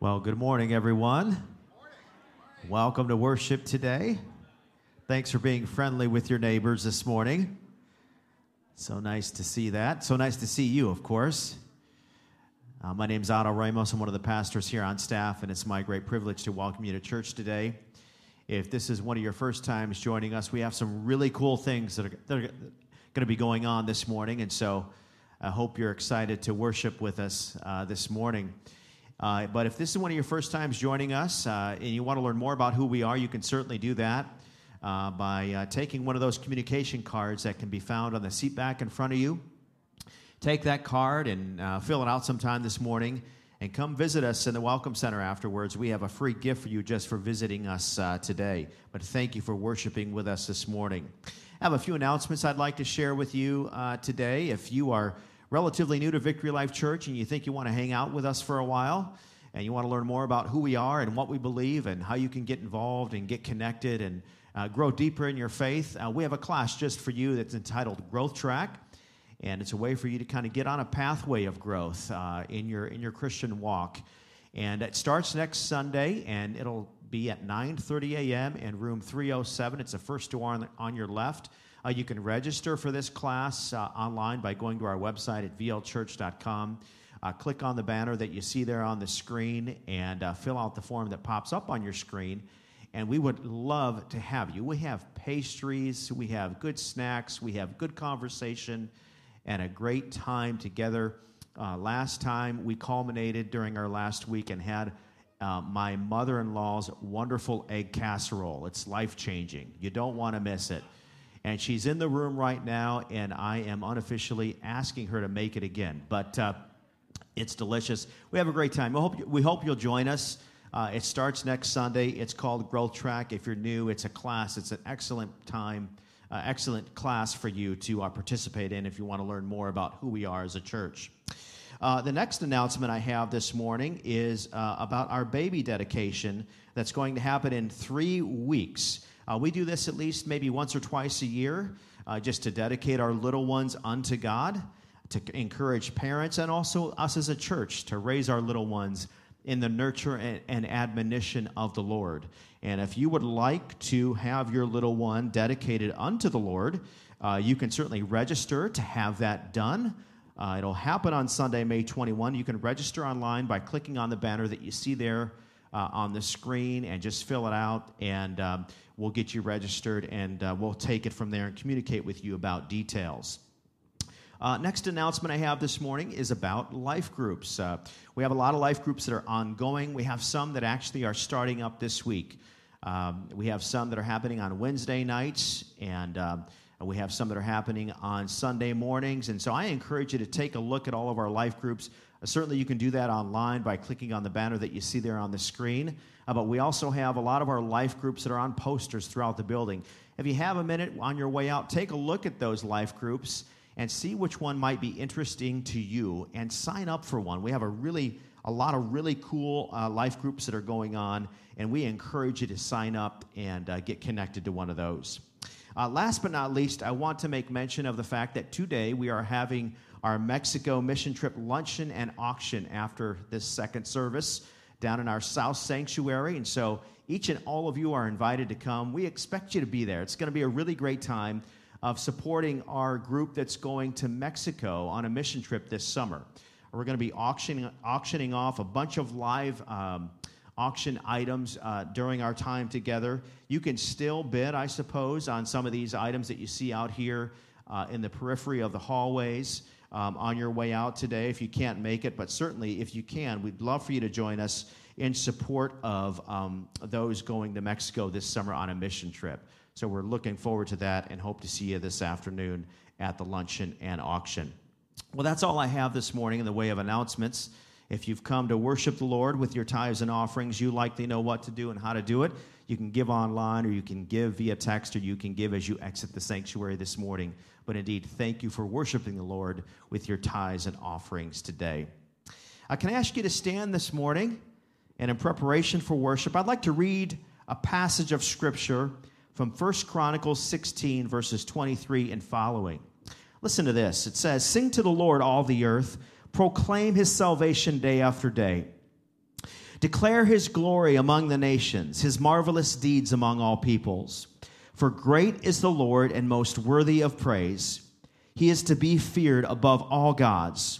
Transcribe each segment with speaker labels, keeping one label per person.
Speaker 1: Well, good morning, everyone. Welcome to worship today. Thanks for being friendly with your neighbors this morning. So nice to see that. So nice to see you, of course. Uh, my is Otto Ramos. I'm one of the pastors here on staff, and it's my great privilege to welcome you to church today. If this is one of your first times joining us, we have some really cool things that are, that are going to be going on this morning, and so I hope you're excited to worship with us uh, this morning. Uh, but if this is one of your first times joining us uh, and you want to learn more about who we are, you can certainly do that uh, by uh, taking one of those communication cards that can be found on the seat back in front of you. Take that card and uh, fill it out sometime this morning and come visit us in the Welcome Center afterwards. We have a free gift for you just for visiting us uh, today. But thank you for worshiping with us this morning. I have a few announcements I'd like to share with you today. If you are relatively new to Victory Life Church and you think you want to hang out with us for a while and you want to learn more about who we are and what we believe and how you can get involved and get connected and uh, grow deeper in your faith, uh, we have a class just for you that's entitled Growth Track. And it's a way for you to kind of get on a pathway of growth uh, in, your, in your Christian walk. And it starts next Sunday, and it'll be at 9.30 a.m. in room 307. It's the first door on, on your left. Uh, you can register for this class uh, online by going to our website at vlchurch.com. Uh, click on the banner that you see there on the screen and uh, fill out the form that pops up on your screen. And we would love to have you. We have pastries, we have good snacks, we have good conversation, and a great time together. Uh, last time we culminated during our last week and had uh, my mother in law's wonderful egg casserole. It's life changing. You don't want to miss it and she's in the room right now, and I am unofficially asking her to make it again. But uh, it's delicious. We have a great time. We hope, we hope you'll join us. Uh, it starts next Sunday. It's called Growth Track. If you're new, it's a class. It's an excellent time, uh, excellent class for you to uh, participate in if you want to learn more about who we are as a church. Uh, the next announcement I have this morning is uh, about our baby dedication that's going to happen in three weeks. Uh, we do this at least maybe once or twice a year uh, just to dedicate our little ones unto God, to encourage parents, and also us as a church to raise our little ones in the nurture and, and admonition of the Lord. And if you would like to have your little one dedicated unto the Lord, uh, you can certainly register to have that done. Uh, it'll happen on Sunday, May 21. You can register online by clicking on the banner that you see there uh, on the screen and just fill it out, and um, we'll get you registered and uh, we'll take it from there and communicate with you about details. Uh, next announcement I have this morning is about life groups. Uh, we have a lot of life groups that are ongoing. We have some that actually are starting up this week. Um, we have some that are happening on Wednesday nights, and um, we have some that are happening on Sunday mornings. And so I encourage you to take a look at all of our life groups. Uh, certainly, you can do that online by clicking on the banner that you see there on the screen. Uh, but we also have a lot of our life groups that are on posters throughout the building. If you have a minute on your way out, take a look at those life groups and see which one might be interesting to you and sign up for one. We have a really a lot of really cool uh, life groups that are going on, and we encourage you to sign up and uh, get connected to one of those. Uh, last but not least, I want to make mention of the fact that today we are having our Mexico mission trip luncheon and auction after this second service down in our South Sanctuary. And so each and all of you are invited to come. We expect you to be there. It's going to be a really great time of supporting our group that's going to Mexico on a mission trip this summer. We're going to be auctioning, auctioning off a bunch of live um, auction items uh, during our time together. You can still bid, I suppose, on some of these items that you see out here uh, in the periphery of the hallways um, on your way out today if you can't make it. But certainly, if you can, we'd love for you to join us in support of um, those going to Mexico this summer on a mission trip. So we're looking forward to that and hope to see you this afternoon at the luncheon and auction. Well, that's all I have this morning in the way of announcements. If you've come to worship the Lord with your tithes and offerings, you likely know what to do and how to do it. You can give online, or you can give via text, or you can give as you exit the sanctuary this morning. But indeed, thank you for worshiping the Lord with your tithes and offerings today. Uh, can I ask you to stand this morning? And in preparation for worship, I'd like to read a passage of Scripture from 1 Chronicles 16, verses 23 and following. Listen to this. It says, Sing to the Lord, all the earth, proclaim his salvation day after day.
Speaker 2: Declare his glory among the nations, his marvelous deeds among all peoples. For great is the Lord and most worthy of praise. He is to be feared above all gods.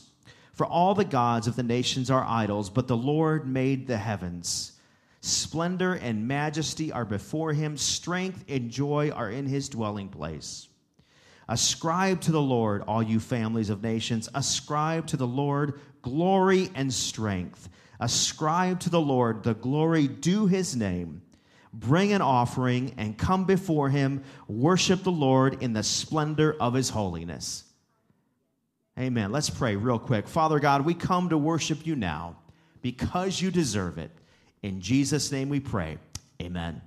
Speaker 2: For all the gods of the nations are idols, but the Lord made the heavens. Splendor and majesty are before him, strength and joy are in his dwelling place. Ascribe to the Lord, all you families of nations. Ascribe to the Lord glory and strength. Ascribe to the Lord the glory due his name. Bring an offering and come before him. Worship the Lord in the splendor of his holiness. Amen. Let's pray real quick. Father God, we come to worship you now because you deserve it. In Jesus' name we pray. Amen.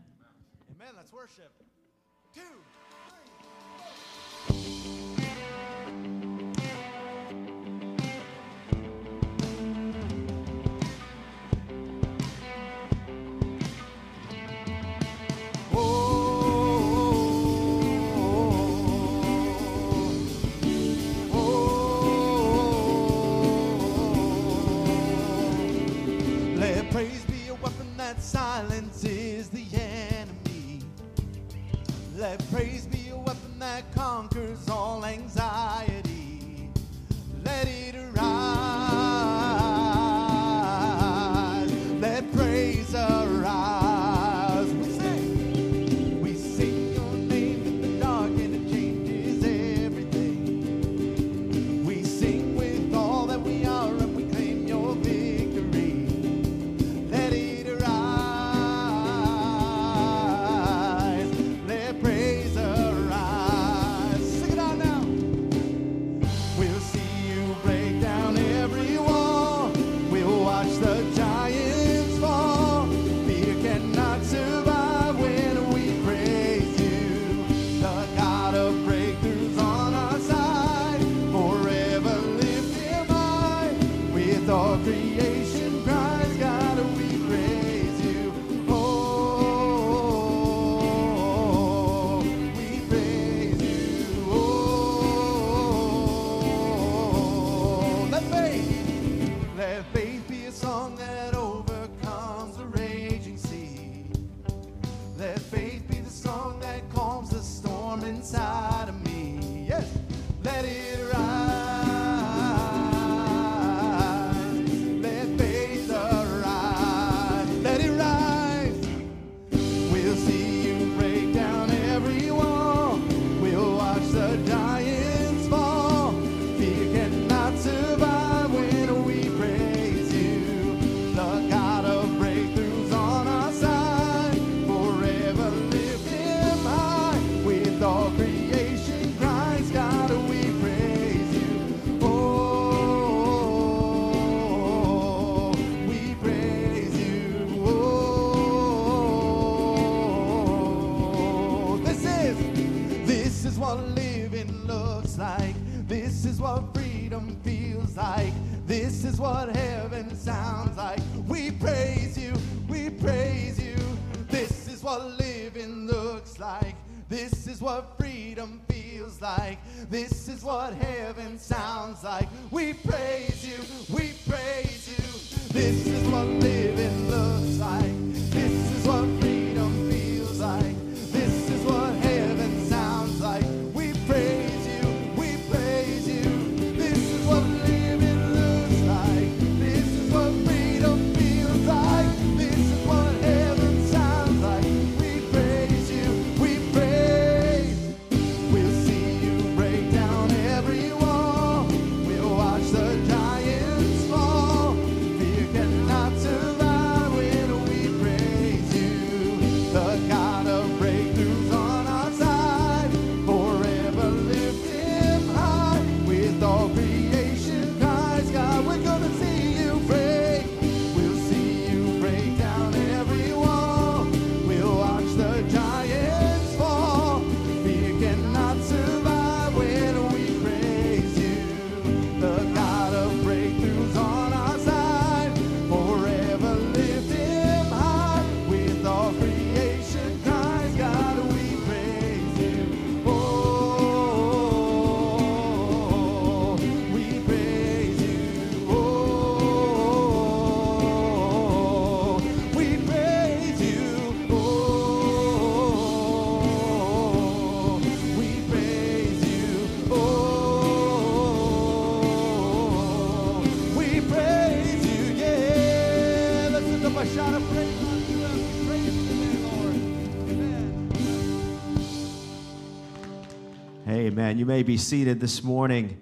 Speaker 2: Amen.
Speaker 1: You may be seated this morning.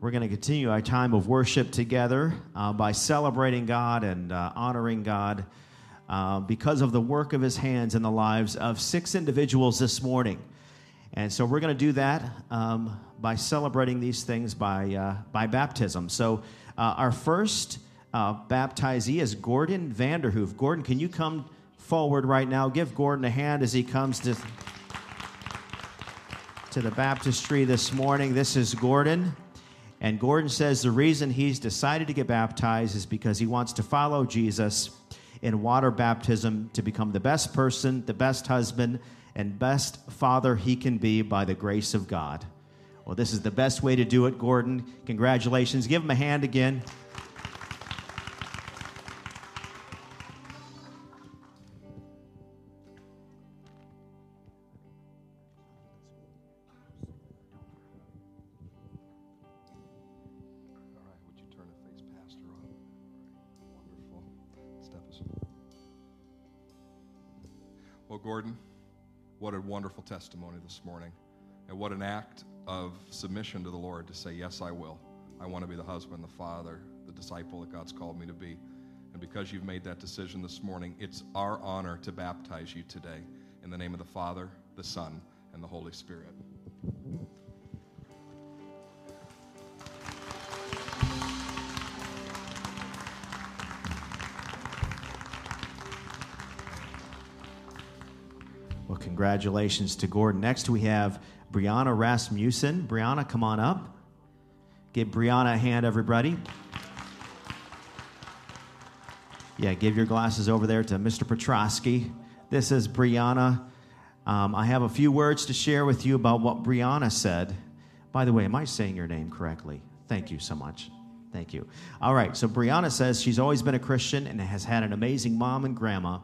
Speaker 1: We're going to continue our time of worship together uh, by celebrating God and uh, honoring God uh, because of the work of His hands in the lives of six individuals this morning. And so we're going to do that um, by celebrating these things by, uh, by baptism. So uh, our first uh, baptizee is Gordon Vanderhoof. Gordon, can you come forward right now? Give Gordon a hand as he comes to to the baptistry this morning. This is Gordon. And Gordon says the reason he's decided to get baptized is because he wants to follow Jesus in water baptism to become the best person, the best husband, and best father he can be by the grace of God. Well, this is the best way to do it, Gordon. Congratulations. Give him a hand again.
Speaker 3: Gordon, what a wonderful testimony this morning. And what an act of submission to the Lord to say, Yes, I will. I want to be the husband, the father, the disciple that God's called me to be. And because you've made that decision this morning, it's our honor to baptize you today in the name of the Father, the Son, and the Holy Spirit.
Speaker 1: Well, congratulations to Gordon. Next, we have Brianna Rasmussen. Brianna, come on up. Give Brianna a hand, everybody. Yeah, give your glasses over there to Mr. Petrosky. This is Brianna. Um, I have a few words to share with you about what Brianna said. By the way, am I saying your name correctly? Thank you so much. Thank you. All right, so Brianna says she's always been a Christian and has had an amazing mom and grandma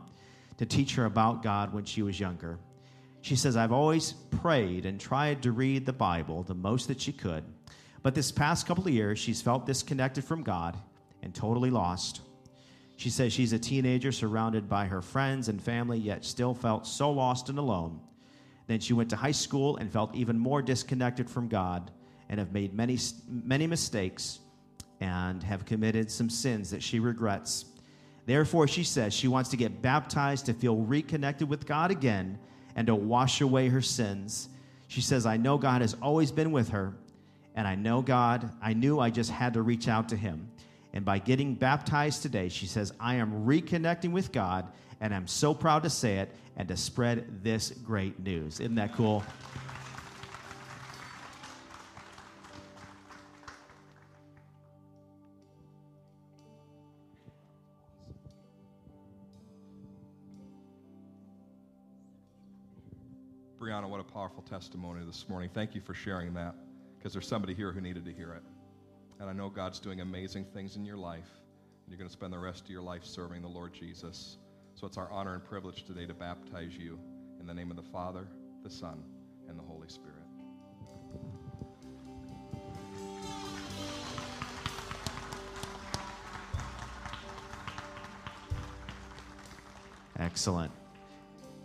Speaker 1: to teach her about God when she was younger. She says, I've always prayed and tried to read the Bible the most that she could, but this past couple of years, she's felt disconnected from God and totally lost. She says she's a teenager surrounded by her friends and family, yet still felt so lost and alone. Then she went to high school and felt even more disconnected from God and have made many, many mistakes and have committed some sins that she regrets. Therefore, she says she wants to get baptized to feel reconnected with God again and to wash away her sins. She says, I know God has always been with her, and I know God, I knew I just had to reach out to Him. And by getting baptized today, she says, I am reconnecting with God, and I'm so proud to say it and to spread this great news. Isn't that cool?
Speaker 3: Brianna, what a powerful testimony this morning. Thank you for sharing that because there's somebody here who needed to hear it. And I know God's doing amazing things in your life. And you're going to spend the rest of your life serving the Lord Jesus. So it's our honor and privilege today to baptize you in the name of the Father, the Son, and the Holy Spirit.
Speaker 1: Excellent.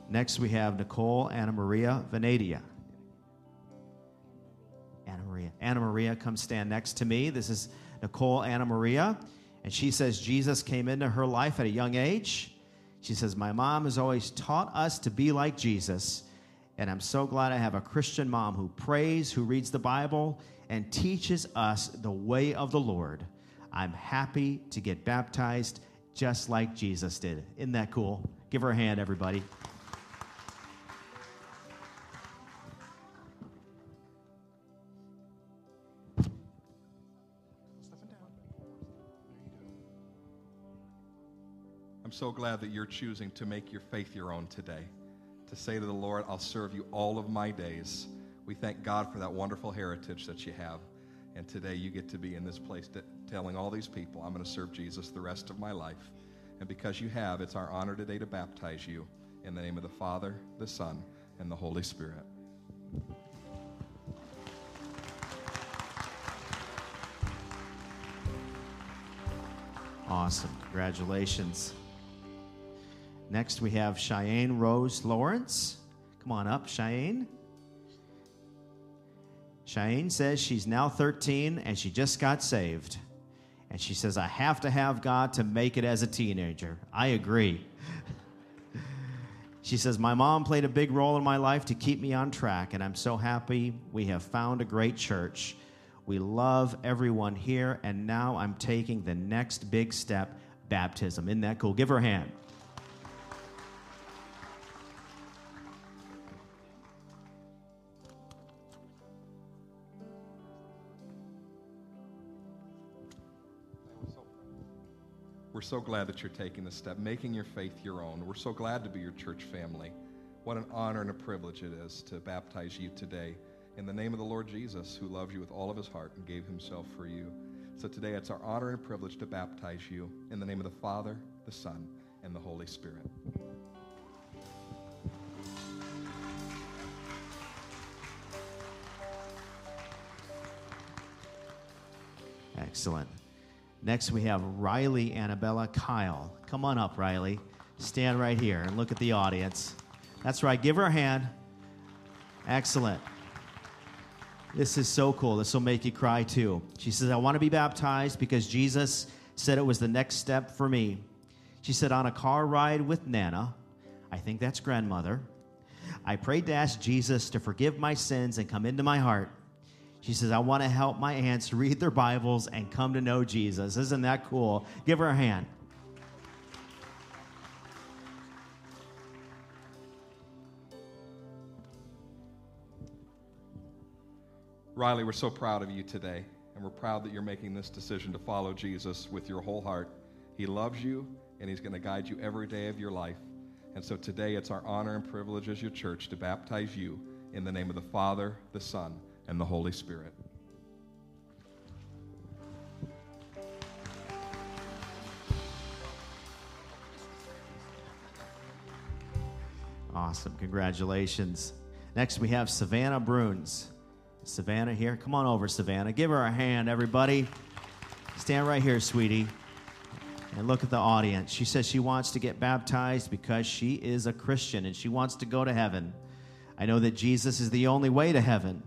Speaker 1: Next, we have Nicole Anna Maria Venadia. Anna Maria. Anna Maria, come stand next to me. This is Nicole Anna Maria. And she says Jesus came into her life at a young age. She says, My mom has always taught us to be like Jesus. And I'm so glad I have a Christian mom who prays, who reads the Bible, and teaches us the way of the Lord. I'm happy to get baptized just like Jesus did. Isn't that cool? Give her a hand, everybody.
Speaker 3: So glad that you're choosing to make your faith your own today. To say to the Lord, I'll serve you all of my days. We thank God for that wonderful heritage that you have. And today you get to be in this place telling all these people, I'm going to serve Jesus the rest of my life. And because you have, it's our honor today to baptize you in the name of the Father, the Son, and the Holy Spirit.
Speaker 1: Awesome. Congratulations. Next, we have Cheyenne Rose Lawrence. Come on up, Cheyenne. Cheyenne says she's now 13 and she just got saved. And she says, I have to have God to make it as a teenager. I agree. she says, My mom played a big role in my life to keep me on track, and I'm so happy we have found a great church. We love everyone here, and now I'm taking the next big step baptism. Isn't that cool? Give her a hand.
Speaker 3: So glad that you're taking this step, making your faith your own. We're so glad to be your church family. What an honor and a privilege it is to baptize you today in the name of the Lord Jesus, who loves you with all of his heart and gave himself for you. So today it's our honor and privilege to baptize you in the name of the Father, the Son, and the Holy Spirit.
Speaker 1: Excellent. Next, we have Riley Annabella Kyle. Come on up, Riley. Stand right here and look at the audience. That's right. Give her a hand. Excellent. This is so cool. This will make you cry too. She says, I want to be baptized because Jesus said it was the next step for me. She said, on a car ride with Nana, I think that's grandmother, I prayed to ask Jesus to forgive my sins and come into my heart. She says, I want to help my aunts read their Bibles and come to know Jesus. Isn't that cool? Give her a hand.
Speaker 3: Riley, we're so proud of you today, and we're proud that you're making this decision to follow Jesus with your whole heart. He loves you, and He's going to guide you every day of your life. And so today it's our honor and privilege as your church to baptize you in the name of the Father, the Son, and the Holy Spirit.
Speaker 1: Awesome. Congratulations. Next, we have Savannah Bruns. Savannah here. Come on over, Savannah. Give her a hand, everybody. Stand right here, sweetie. And look at the audience. She says she wants to get baptized because she is a Christian and she wants to go to heaven. I know that Jesus is the only way to heaven.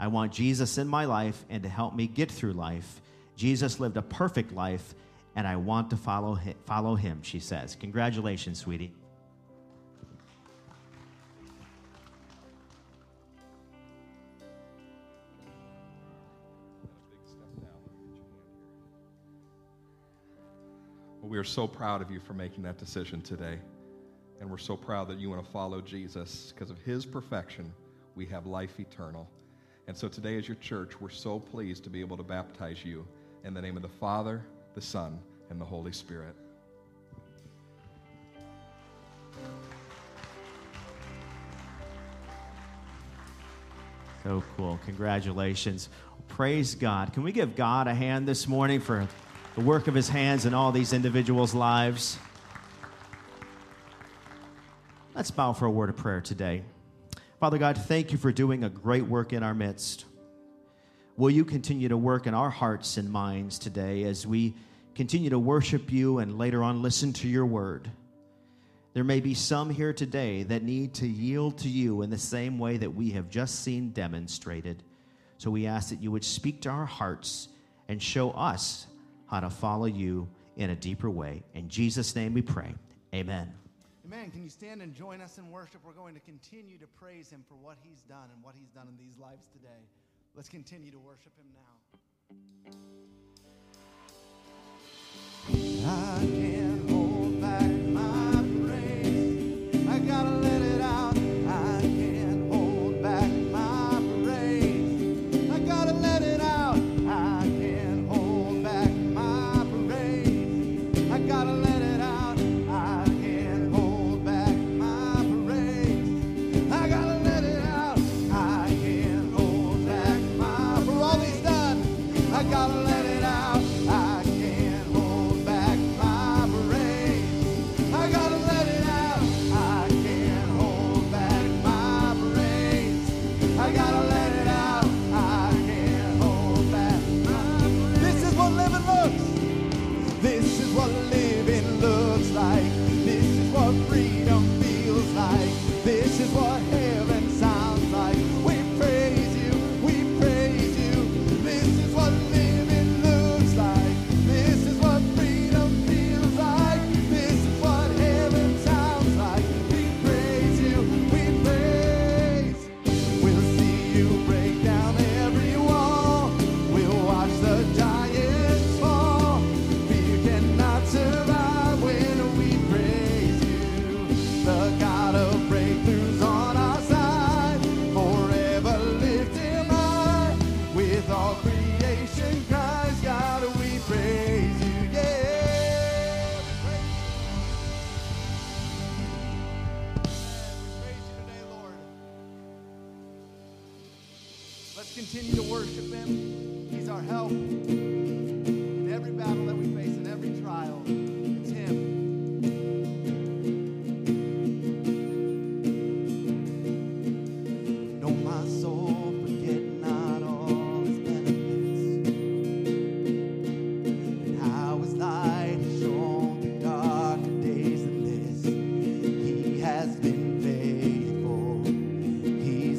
Speaker 1: I want Jesus in my life and to help me get through life. Jesus lived a perfect life, and I want to follow him, follow him she says. Congratulations, sweetie.
Speaker 3: We are so proud of you for making that decision today. And we're so proud that you want to follow Jesus because of his perfection. We have life eternal. And so today, as your church, we're so pleased to be able to baptize you in the name of the Father, the Son, and the Holy Spirit.
Speaker 1: So cool. Congratulations. Praise God. Can we give God a hand this morning for the work of his hands in all these individuals' lives? Let's bow for a word of prayer today. Father God, thank you for doing a great work in our midst. Will you continue to work in our hearts and minds today as we continue to worship you and later on listen to your word? There may be some here today that need to yield to you in the same way that we have just seen demonstrated. So we ask that you would speak to our hearts and show us how to follow you in a deeper way. In Jesus' name we pray. Amen.
Speaker 2: Amen. Can you stand and join us in worship? We're going to continue to praise him for what he's done and what he's done in these lives today. Let's continue to worship him now. I can't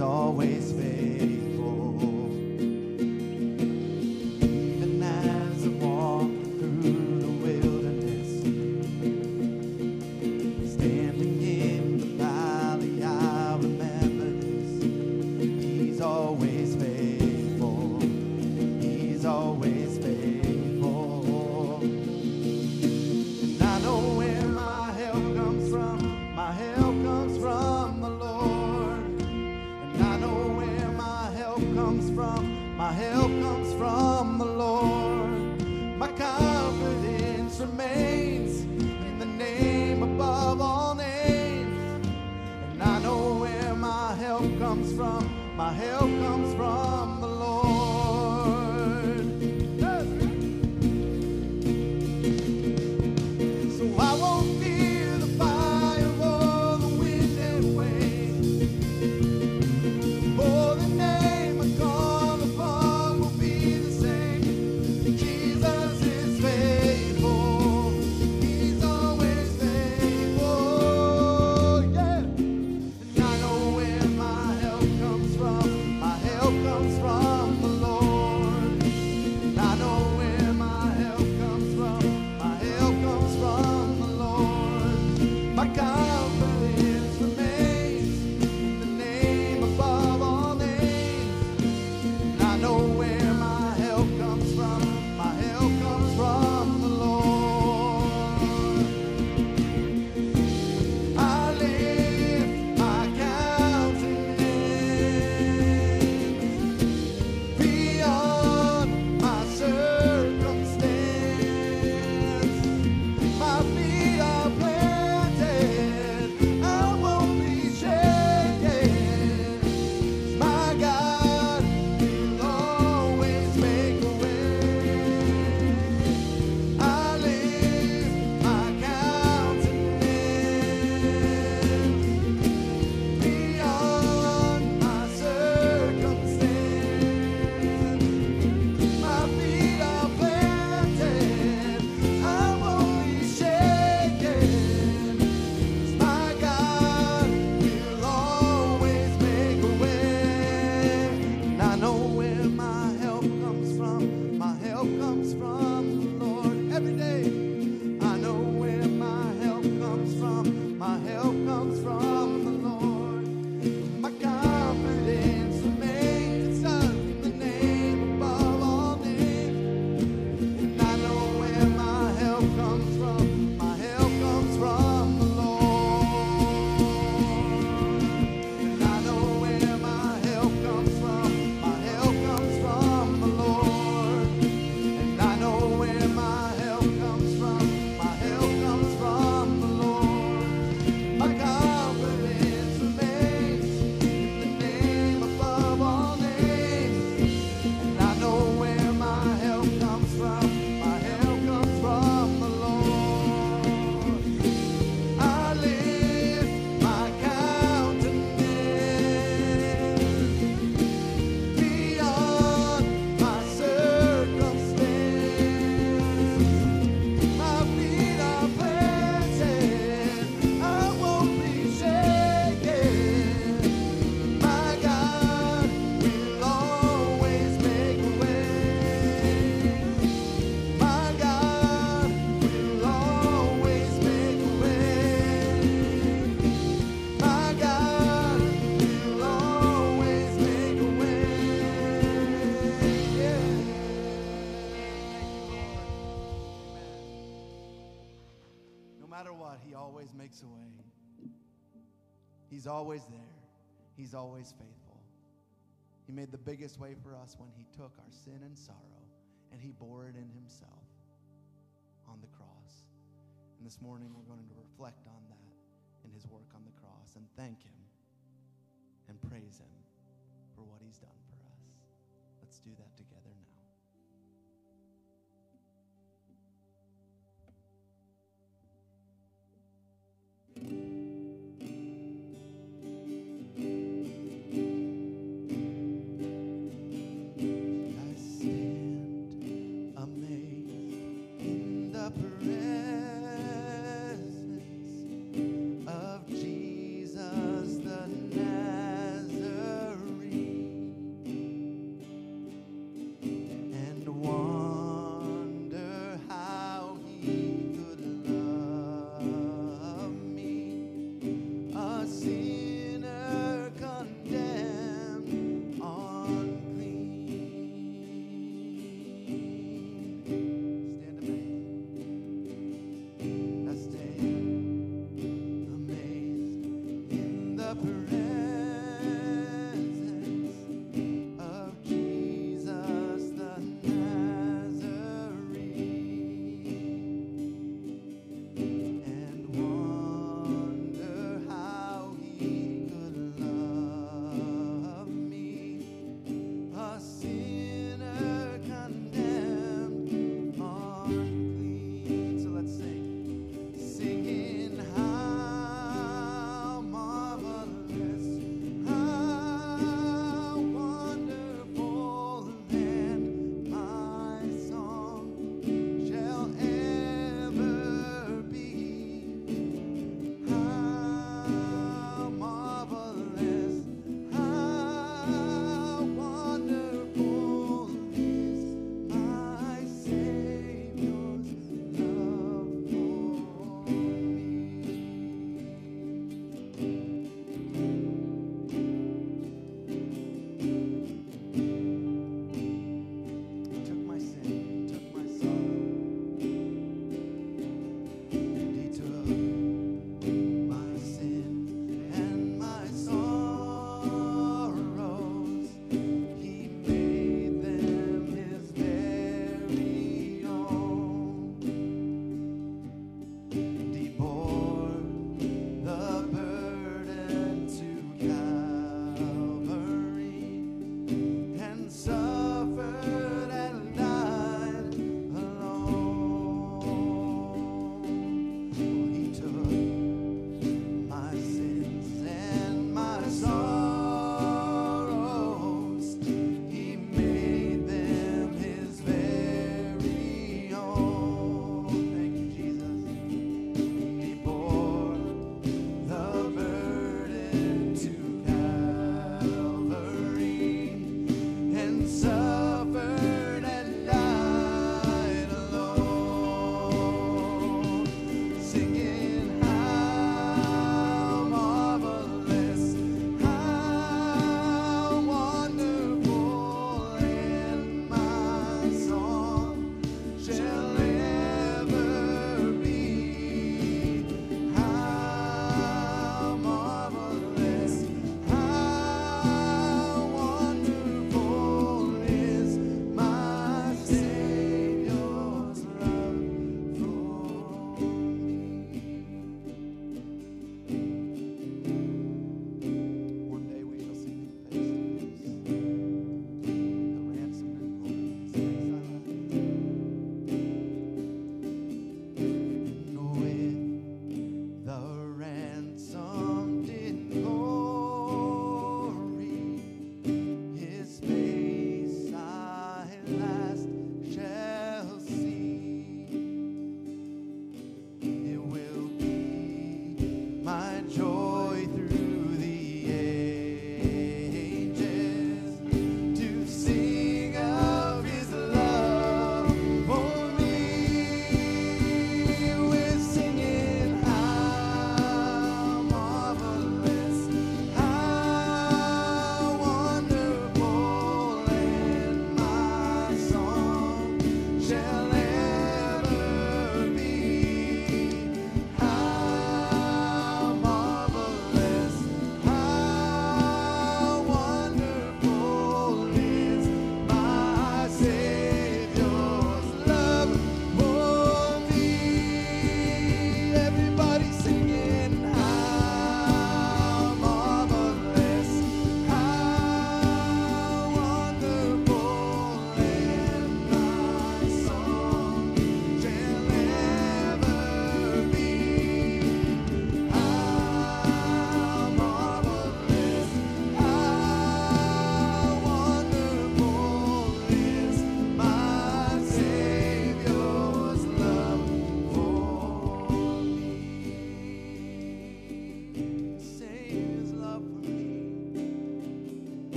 Speaker 2: always faithful. He's always there, He's always faithful. He made the biggest way for us when He took our sin and sorrow and He bore it in Himself on the cross. And this morning, we're going to reflect on that and His work on the cross and thank Him and praise Him for what He's done for us. Let's do that together now.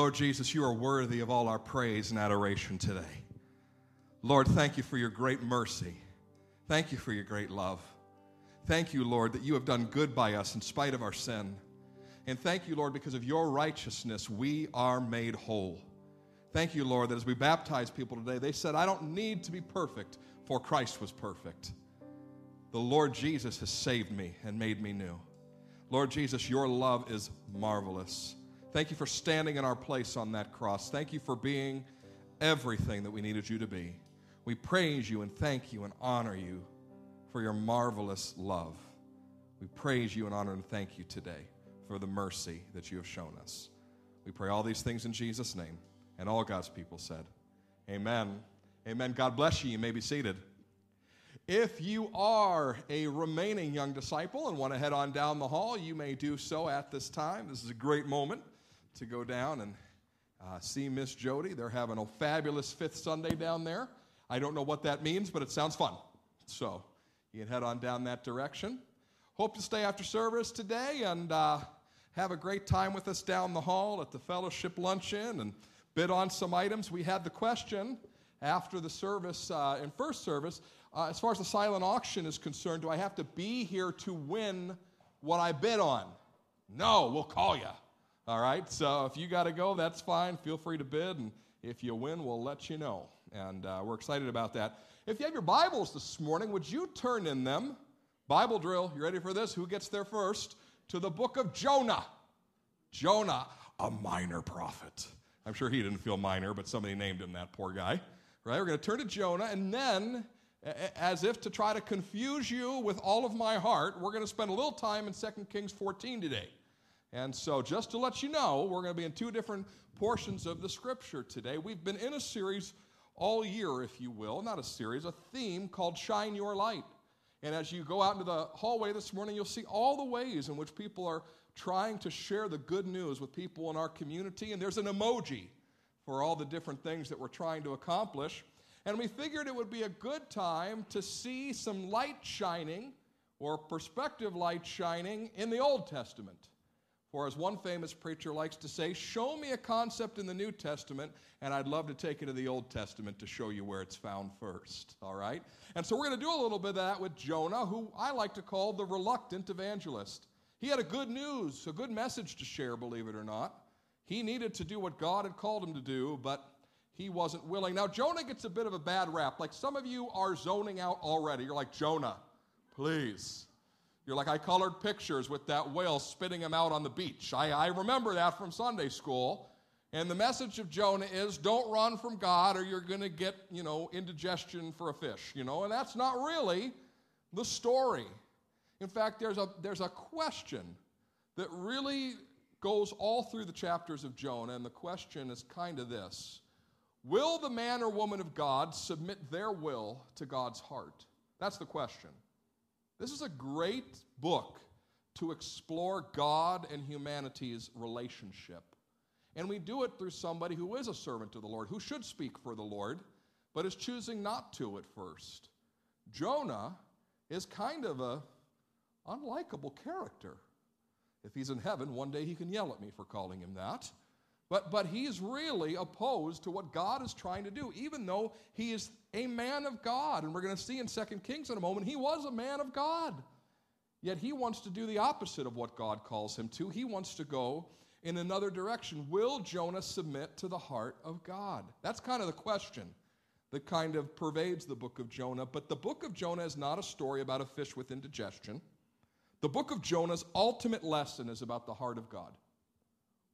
Speaker 3: Lord Jesus, you are worthy of all our praise and adoration today. Lord, thank you for your great mercy. Thank you for your great love. Thank you, Lord, that you have done good by us in spite of our sin. And thank you, Lord, because of your righteousness, we are made whole. Thank you, Lord, that as we baptize people today, they said, I don't need to be perfect, for Christ was perfect. The Lord Jesus has saved me and made me new. Lord Jesus, your love is marvelous. Thank you for standing in our place on that cross. Thank you for being everything that we needed you to be. We praise you and thank you and honor you for your marvelous love. We praise you and honor and thank you today for the mercy that you have shown us. We pray all these things in Jesus' name. And all God's people said, Amen. Amen. God bless you. You may be seated. If you are a remaining young disciple and want to head on down the hall, you may do so at this time. This is a great moment to go down and uh, see Miss Jody. They're having a fabulous fifth Sunday down there. I don't know what that means, but it sounds fun. So you can head on down that direction. Hope to stay after service today and uh, have a great time with us down the hall at the fellowship luncheon and bid on some items. We had the question after the service, uh, in first service, uh, as far as the silent auction is concerned, do I have to be here to win what I bid on? No, we'll call you. All right, so if you got to go, that's fine. Feel free to bid, and if you win, we'll let you know. And uh, we're excited about that. If you have your Bibles this morning, would you turn in them? Bible drill, you ready for this? Who gets there first? To the book of Jonah. Jonah, a minor prophet. I'm sure he didn't feel minor, but somebody named him that, poor guy. Right? We're going to turn to Jonah, and then as if to try to confuse you with all of my heart, we're going to spend a little time in 2 Kings 14 today. And so, just to let you know, we're going to be in two different portions of the scripture today. We've been in a series all year, if you will, not a series, a theme called Shine Your Light. And as you go out into the hallway this morning, you'll see all the ways in which people are trying to share the good news with people in our community. And there's an emoji for all the different things that we're trying to accomplish. And we figured it would be a good time to see some light shining or perspective light shining in the Old Testament. For as one famous preacher likes to say, show me a concept in the New Testament, and I'd love to take you to the Old Testament to show you where it's found first. All right? And so we're going to do a little bit of that with Jonah, who I like to call the reluctant evangelist. He had a good news, a good message to share, believe it or not. He needed to do what God had called him to do, but he wasn't willing. Now, Jonah gets a bit of a bad rap. Like some of you are zoning out already. You're like, Jonah, please. You're like, I colored pictures with that whale spitting him out on the beach. I, I remember that from Sunday school. And the message of Jonah is don't run from God or you're going to get, you know, indigestion for a fish, you know, and that's not really the story. In fact, there's a, there's a question that really goes all through the chapters of Jonah, and the question is kind of this Will the man or woman of God submit their will to God's heart? That's the question. This is a great book to explore God and humanity's relationship. And we do it through somebody who is a servant of the Lord, who should speak for the Lord, but is choosing not to at first. Jonah is kind of a unlikable character. If he's in heaven, one day he can yell at me for calling him that. But, but he's really opposed to what God is trying to do, even though he is a man of God. And we're going to see in 2 Kings in a moment, he was a man of God. Yet he wants to do the opposite of what God calls him to. He wants to go in another direction. Will Jonah submit to the heart of God? That's kind of the question that kind of pervades the book of Jonah. But the book of Jonah is not a story about a fish with indigestion. The book of Jonah's ultimate lesson is about the heart of God.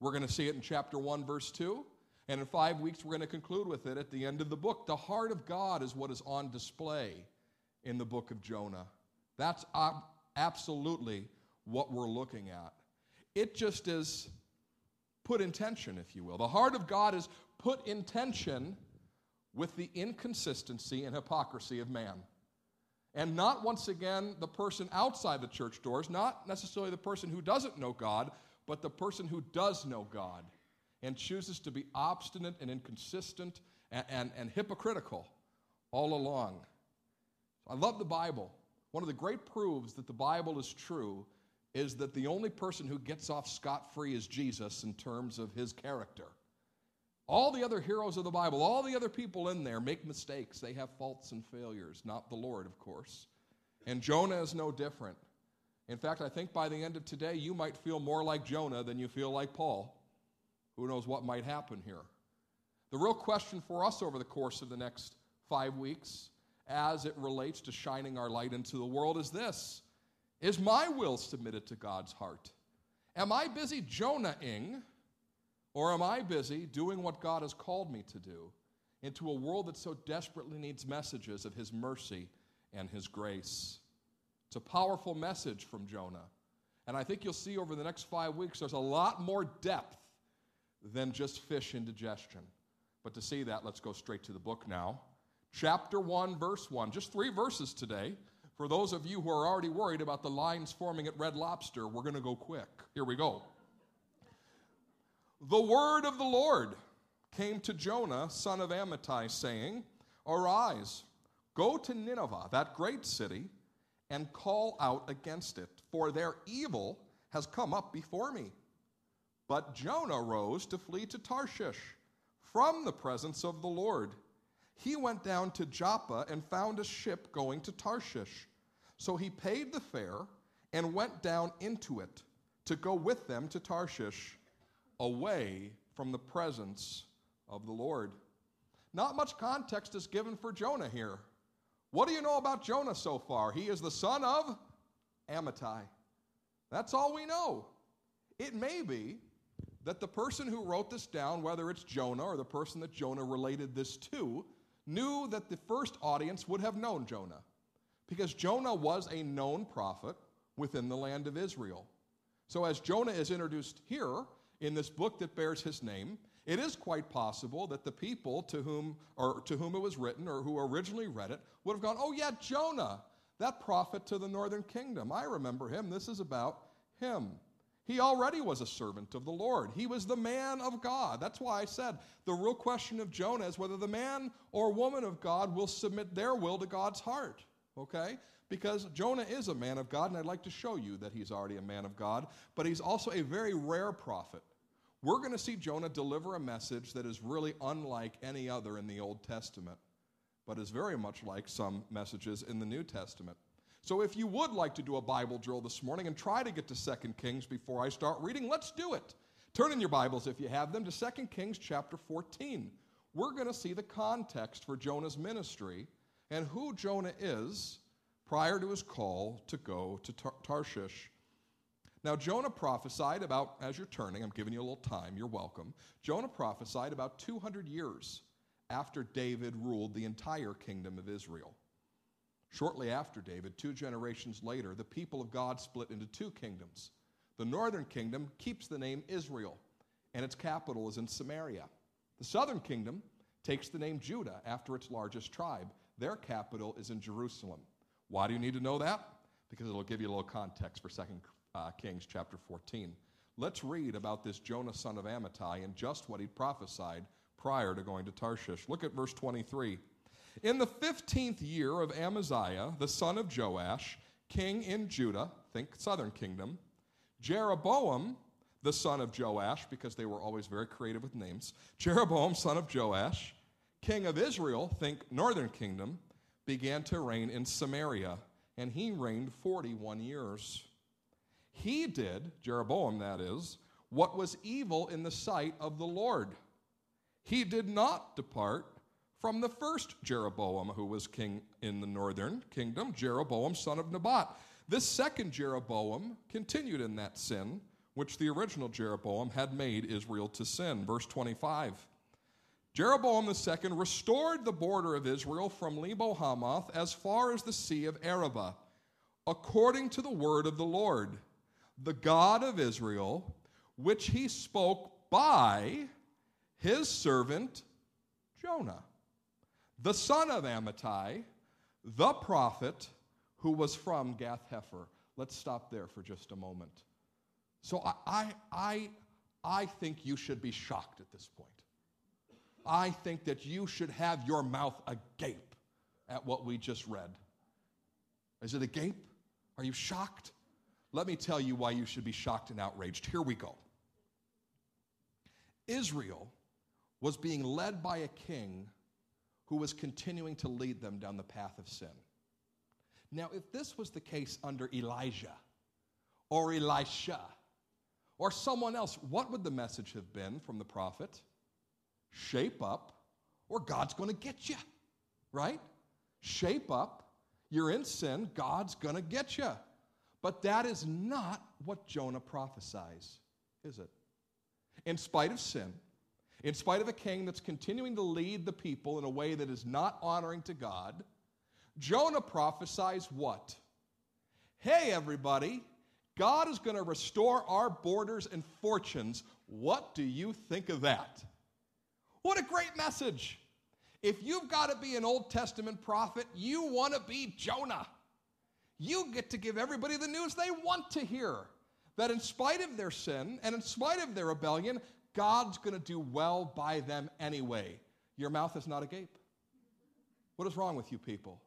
Speaker 3: We're going to see it in chapter 1, verse 2. And in five weeks, we're going to conclude with it at the end of the book. The heart of God is what is on display in the book of Jonah. That's absolutely what we're looking at. It just is put in tension, if you will. The heart of God is put in tension with the inconsistency and hypocrisy of man. And not once again the person outside the church doors, not necessarily the person who doesn't know God, but the person who does know God and chooses to be obstinate and inconsistent and, and, and hypocritical all along. I love the Bible. One of the great proofs that the Bible is true is that the only person who gets off scot free is Jesus in terms of his character. All the other heroes of the Bible, all the other people in there make mistakes. They have faults and failures, not the Lord, of course. And Jonah is no different. In fact, I think by the end of today, you might feel more like Jonah than you feel like Paul. Who knows what might happen here? The real question for us over the course of the next five weeks, as it relates to shining our light into the world, is this Is my will submitted to God's heart? Am I busy Jonah-ing, or am I busy doing what God has called me to do into a world that so desperately needs messages of His mercy and His grace? It's a powerful message from Jonah. And I think you'll see over the next five weeks there's a lot more depth than just fish indigestion. But to see that, let's go straight to the book now. Chapter 1, verse 1. Just three verses today. For those of you who are already worried about the lines forming at Red Lobster, we're going to go quick. Here we go. The word of the Lord came to Jonah, son of Amittai, saying, Arise, go to Nineveh, that great city, and call out against it, for their evil has come up before me. But Jonah rose to flee to Tarshish from the presence of the Lord. He went down to Joppa and found a ship going to Tarshish. So he paid the fare and went down into it to go with them to Tarshish, away from the presence of the Lord. Not much context is given for Jonah here. What do you know about Jonah so far? He is the son of Amittai. That's all we know. It may be that the person who wrote this down, whether it's Jonah or the person that Jonah related this to, knew that the first audience would have known Jonah. Because Jonah was a known prophet within the land of Israel. So, as Jonah is introduced here in this book that bears his name, it is quite possible that the people to whom, or to whom it was written or who originally read it would have gone, Oh, yeah, Jonah, that prophet to the northern kingdom. I remember him. This is about him. He already was a servant of the Lord. He was the man of God. That's why I said the real question of Jonah is whether the man or woman of God will submit their will to God's heart. Okay? Because Jonah is a man of God, and I'd like to show you that he's already a man of God, but he's also a very rare prophet. We're going to see Jonah deliver a message that is really unlike any other in the Old Testament, but is very much like some messages in the New Testament. So if you would like to do a Bible drill this morning and try to get to 2 Kings before I start reading, let's do it. Turn in your Bibles if you have them to 2 Kings chapter 14. We're going to see the context for Jonah's ministry and who Jonah is prior to his call to go to Tar- Tarshish. Now, Jonah prophesied about, as you're turning, I'm giving you a little time, you're welcome. Jonah prophesied about 200 years after David ruled the entire kingdom of Israel. Shortly after David, two generations later, the people of God split into two kingdoms. The northern kingdom keeps the name Israel, and its capital is in Samaria. The southern kingdom takes the name Judah after its largest tribe. Their capital is in Jerusalem. Why do you need to know that? Because it'll give you a little context for 2 uh, Kings chapter 14. Let's read about this Jonah son of Amittai and just what he prophesied prior to going to Tarshish. Look at verse 23. In the 15th year of Amaziah, the son of Joash, king in Judah, think southern kingdom, Jeroboam, the son of Joash, because they were always very creative with names, Jeroboam, son of Joash, king of Israel, think northern kingdom, began to reign in Samaria, and he reigned 41 years. He did, Jeroboam that is, what was evil in the sight of the Lord. He did not depart from the first Jeroboam, who was king in the northern kingdom, Jeroboam, son of Nebat. This second Jeroboam continued in that sin which the original Jeroboam had made Israel to sin. Verse 25. Jeroboam II restored the border of Israel from Lebo Hamath as far as the Sea of Arabah, according to the word of the Lord, the God of Israel, which he spoke by his servant Jonah the son of Amittai, the prophet who was from Gath Hepher. Let's stop there for just a moment. So I, I, I, I think you should be shocked at this point. I think that you should have your mouth agape at what we just read. Is it agape? Are you shocked? Let me tell you why you should be shocked and outraged. Here we go. Israel was being led by a king who was continuing to lead them down the path of sin. Now, if this was the case under Elijah or Elisha or someone else, what would the message have been from the prophet? Shape up, or God's going to get you, right? Shape up, you're in sin, God's going to get you. But that is not what Jonah prophesies, is it? In spite of sin, in spite of a king that's continuing to lead the people in a way that is not honoring to God, Jonah prophesies what? Hey, everybody, God is going to restore our borders and fortunes. What do you think of that? What a great message! If you've got to be an Old Testament prophet, you want to be Jonah. You get to give everybody the news they want to hear that in spite of their sin and in spite of their rebellion, God's going to do well by them anyway. Your mouth is not agape. What is wrong with you people?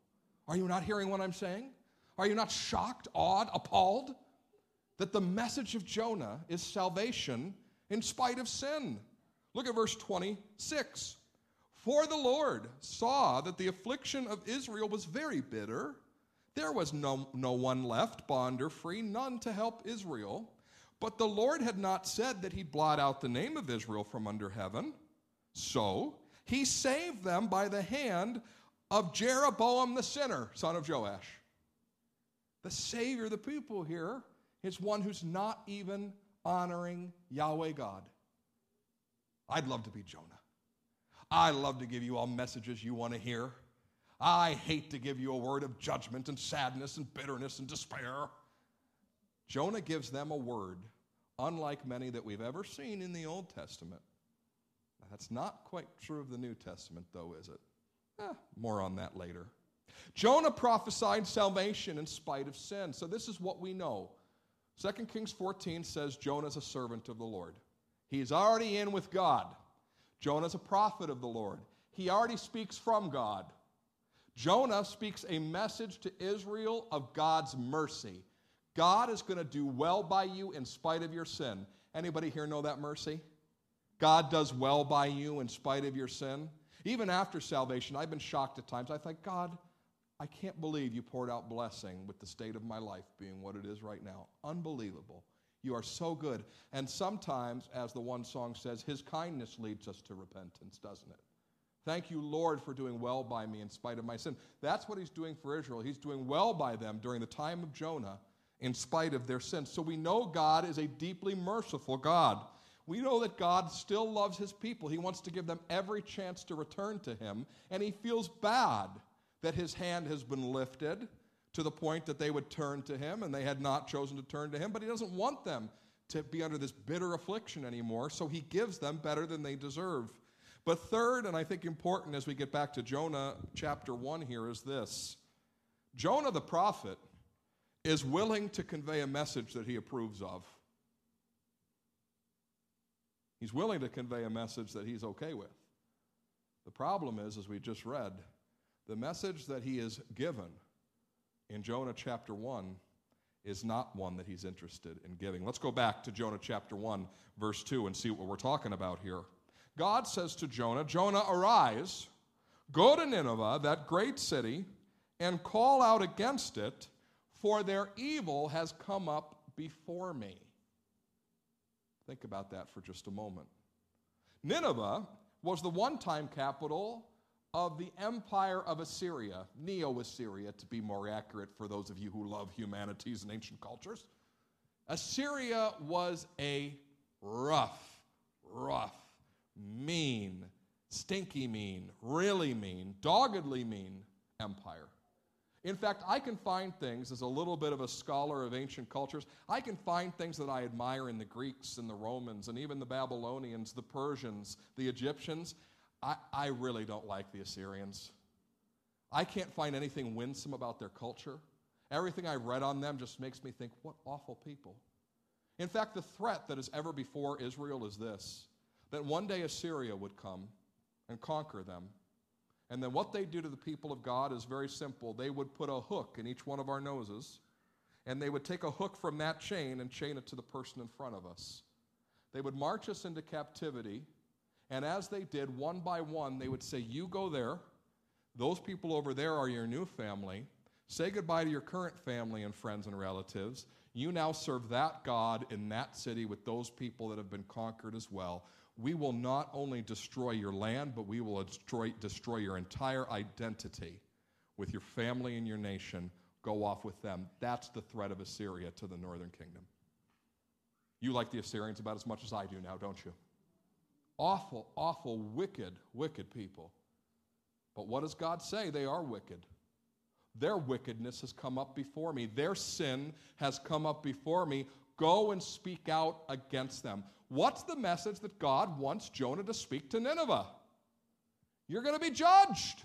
Speaker 3: Are you not hearing what I'm saying? Are you not shocked, awed, appalled that the message of Jonah is salvation in spite of sin? Look at verse 26. For the Lord saw that the affliction of Israel was very bitter. There was no, no one left, bond or free, none to help Israel. But the Lord had not said that he'd blot out the name of Israel from under heaven. So he saved them by the hand of Jeroboam the sinner, son of Joash. The Savior of the people here is one who's not even honoring Yahweh God. I'd love to be Jonah. I love to give you all messages you want to hear. I hate to give you a word of judgment and sadness and bitterness and despair. Jonah gives them a word unlike many that we've ever seen in the Old Testament. That's not quite true of the New Testament, though, is it? Eh, more on that later. Jonah prophesied salvation in spite of sin. So this is what we know. 2 Kings 14 says Jonah's a servant of the Lord. He's already in with God. Jonah's a prophet of the Lord. He already speaks from God. Jonah speaks a message to Israel of God's mercy. God is going to do well by you in spite of your sin. Anybody here know that mercy? God does well by you in spite of your sin. Even after salvation, I've been shocked at times. I think, God, I can't believe you poured out blessing with the state of my life being what it is right now. Unbelievable. You are so good. And sometimes, as the one song says, His kindness leads us to repentance, doesn't it? Thank you, Lord, for doing well by me in spite of my sin. That's what He's doing for Israel. He's doing well by them during the time of Jonah in spite of their sin. So we know God is a deeply merciful God. We know that God still loves His people. He wants to give them every chance to return to Him, and He feels bad that His hand has been lifted to the point that they would turn to him, and they had not chosen to turn to him, but he doesn't want them to be under this bitter affliction anymore, so he gives them better than they deserve. But third, and I think important as we get back to Jonah chapter 1 here, is this Jonah the prophet is willing to convey a message that he approves of. He's willing to convey a message that he's okay with. The problem is, as we just read, the message that he is given in Jonah chapter 1 is not one that he's interested in giving. Let's go back to Jonah chapter 1, verse 2, and see what we're talking about here. God says to Jonah, Jonah, arise, go to Nineveh, that great city, and call out against it, for their evil has come up before me. Think about that for just a moment. Nineveh was the one time capital of the empire of Assyria, Neo Assyria to be more accurate for those of you who love humanities and ancient cultures. Assyria was a rough, rough, mean, stinky mean, really mean, doggedly mean empire. In fact, I can find things, as a little bit of a scholar of ancient cultures, I can find things that I admire in the Greeks and the Romans and even the Babylonians, the Persians, the Egyptians. I, I really don't like the Assyrians. I can't find anything winsome about their culture. Everything I read on them just makes me think, what awful people. In fact, the threat that is ever before Israel is this that one day Assyria would come and conquer them. And then what they do to the people of God is very simple. They would put a hook in each one of our noses, and they would take a hook from that chain and chain it to the person in front of us. They would march us into captivity And as they did, one by one, they would say, You go there. Those people over there are your new family. Say goodbye to your current family and friends and relatives. You now serve that God in that city with those people that have been conquered as well. We will not only destroy your land, but we will destroy, destroy your entire identity with your family and your nation. Go off with them. That's the threat of Assyria to the northern kingdom. You like the Assyrians about as much as I do now, don't you? Awful, awful, wicked, wicked people. But what does God say? They are wicked. Their wickedness has come up before me. Their sin has come up before me. Go and speak out against them. What's the message that God wants Jonah to speak to Nineveh? You're going to be judged.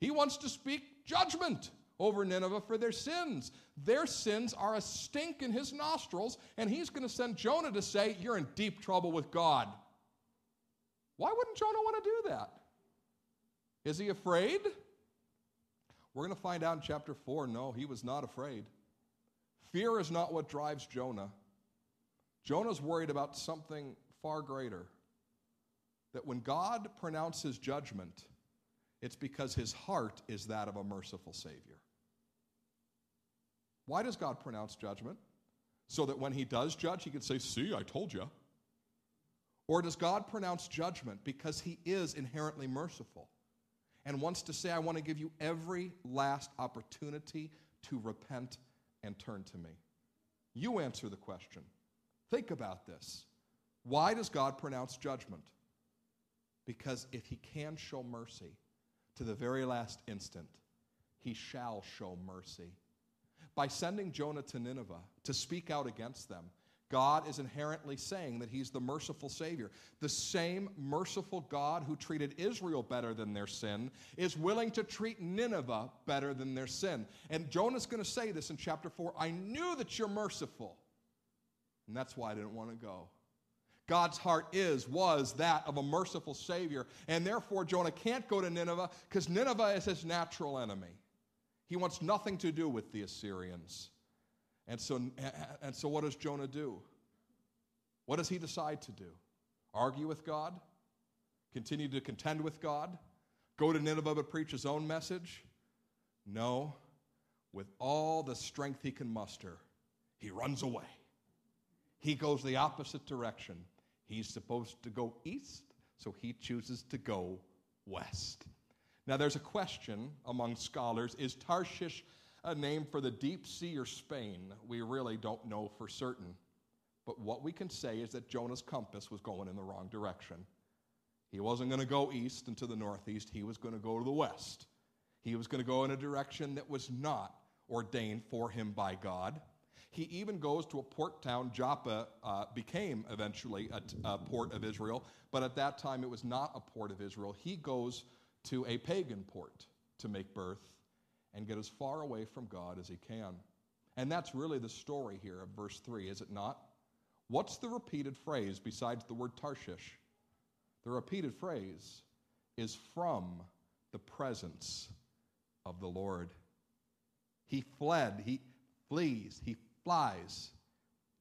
Speaker 3: He wants to speak judgment over Nineveh for their sins. Their sins are a stink in his nostrils, and he's going to send Jonah to say, You're in deep trouble with God. Why wouldn't Jonah want to do that? Is he afraid? We're going to find out in chapter 4 no, he was not afraid. Fear is not what drives Jonah. Jonah's worried about something far greater. That when God pronounces judgment, it's because his heart is that of a merciful Savior. Why does God pronounce judgment? So that when he does judge, he can say, See, I told you. Or does God pronounce judgment because he is inherently merciful and wants to say, I want to give you every last opportunity to repent and turn to me? You answer the question. Think about this. Why does God pronounce judgment? Because if he can show mercy to the very last instant, he shall show mercy. By sending Jonah to Nineveh to speak out against them, God is inherently saying that He's the merciful Savior. The same merciful God who treated Israel better than their sin is willing to treat Nineveh better than their sin. And Jonah's going to say this in chapter 4 I knew that you're merciful, and that's why I didn't want to go. God's heart is, was that of a merciful Savior, and therefore Jonah can't go to Nineveh because Nineveh is his natural enemy. He wants nothing to do with the Assyrians. And so, and so, what does Jonah do? What does he decide to do? Argue with God? Continue to contend with God? Go to Nineveh but preach his own message? No. With all the strength he can muster, he runs away. He goes the opposite direction. He's supposed to go east, so he chooses to go west. Now, there's a question among scholars is Tarshish a name for the deep sea or Spain. We really don't know for certain. But what we can say is that Jonah's compass was going in the wrong direction. He wasn't going to go east and to the northeast, he was going to go to the west. He was going to go in a direction that was not ordained for him by God. He even goes to a port town. Joppa uh, became eventually a, port of Israel, but at that time it was not a port of Israel. He goes to a pagan port to make berth and get as far away from God as he can. And that's really the story here of verse 3, is it not? What's the repeated phrase besides the word Tarshish? The repeated phrase is from the presence of the Lord. He fled, he flees, he flies.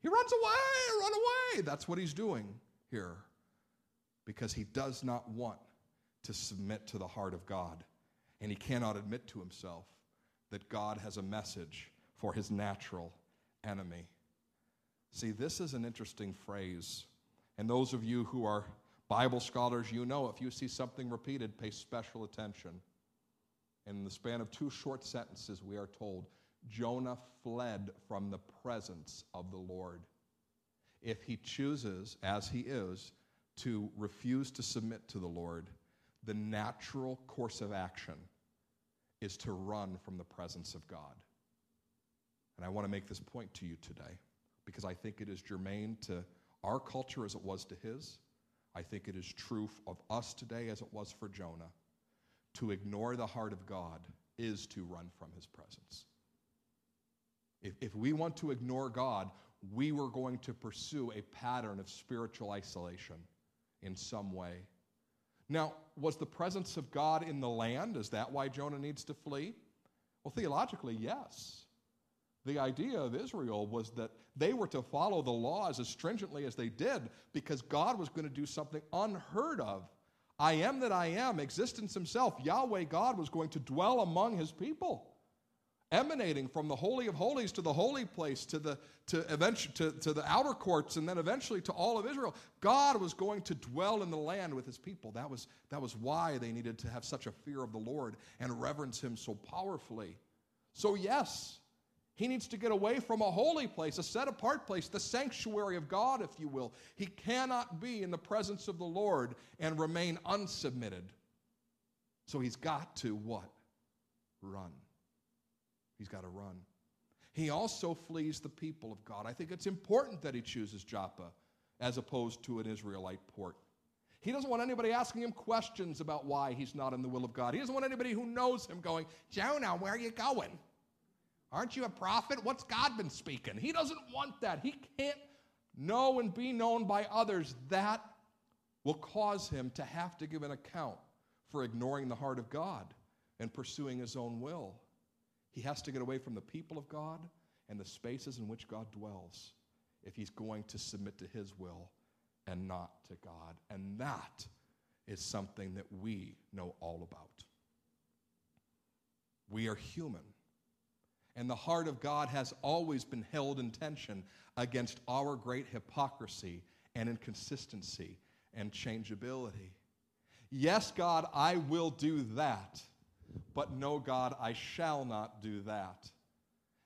Speaker 3: He runs away, run away. That's what he's doing here because he does not want to submit to the heart of God. And he cannot admit to himself that God has a message for his natural enemy. See, this is an interesting phrase. And those of you who are Bible scholars, you know if you see something repeated, pay special attention. In the span of two short sentences, we are told Jonah fled from the presence of the Lord. If he chooses, as he is, to refuse to submit to the Lord, the natural course of action is to run from the presence of God. And I want to make this point to you today because I think it is germane to our culture as it was to his. I think it is true of us today as it was for Jonah. To ignore the heart of God is to run from his presence. If, if we want to ignore God, we were going to pursue a pattern of spiritual isolation in some way. Now, was the presence of God in the land? Is that why Jonah needs to flee? Well, theologically, yes. The idea of Israel was that They were to follow the laws as stringently as they did because God was going to do something unheard of. I am that I am, existence himself, Yahweh God was going to dwell among his people emanating from the holy of holies to the holy place to the to eventually to, to the outer courts and then eventually to all of israel god was going to dwell in the land with his people that was that was why they needed to have such a fear of the lord and reverence him so powerfully so yes he needs to get away from a holy place, a set apart place, the sanctuary of God, if you will. He cannot be in the presence of the Lord and remain unsubmitted. So he's got to what? Run. He's got to run. He also flees the people of God. I think it's important that he chooses Joppa as opposed to an Israelite port. He doesn't want anybody asking him questions about why he's not in the will of God. He doesn't want anybody who knows him going, Jonah, where are you going? Aren't you a prophet? What's God been speaking? He doesn't want that. He can't know and be known by others. That will cause him to have to give an account for ignoring the heart of God and pursuing his own will. He has to get away from the people of God and the spaces in which God dwells if he's going to submit to his will and not to God. And that is something that we know all about. We are human. And the heart of God has always been held in tension against our great hypocrisy and inconsistency and changeability. Yes, God, I will do that but no, God, I shall not do that.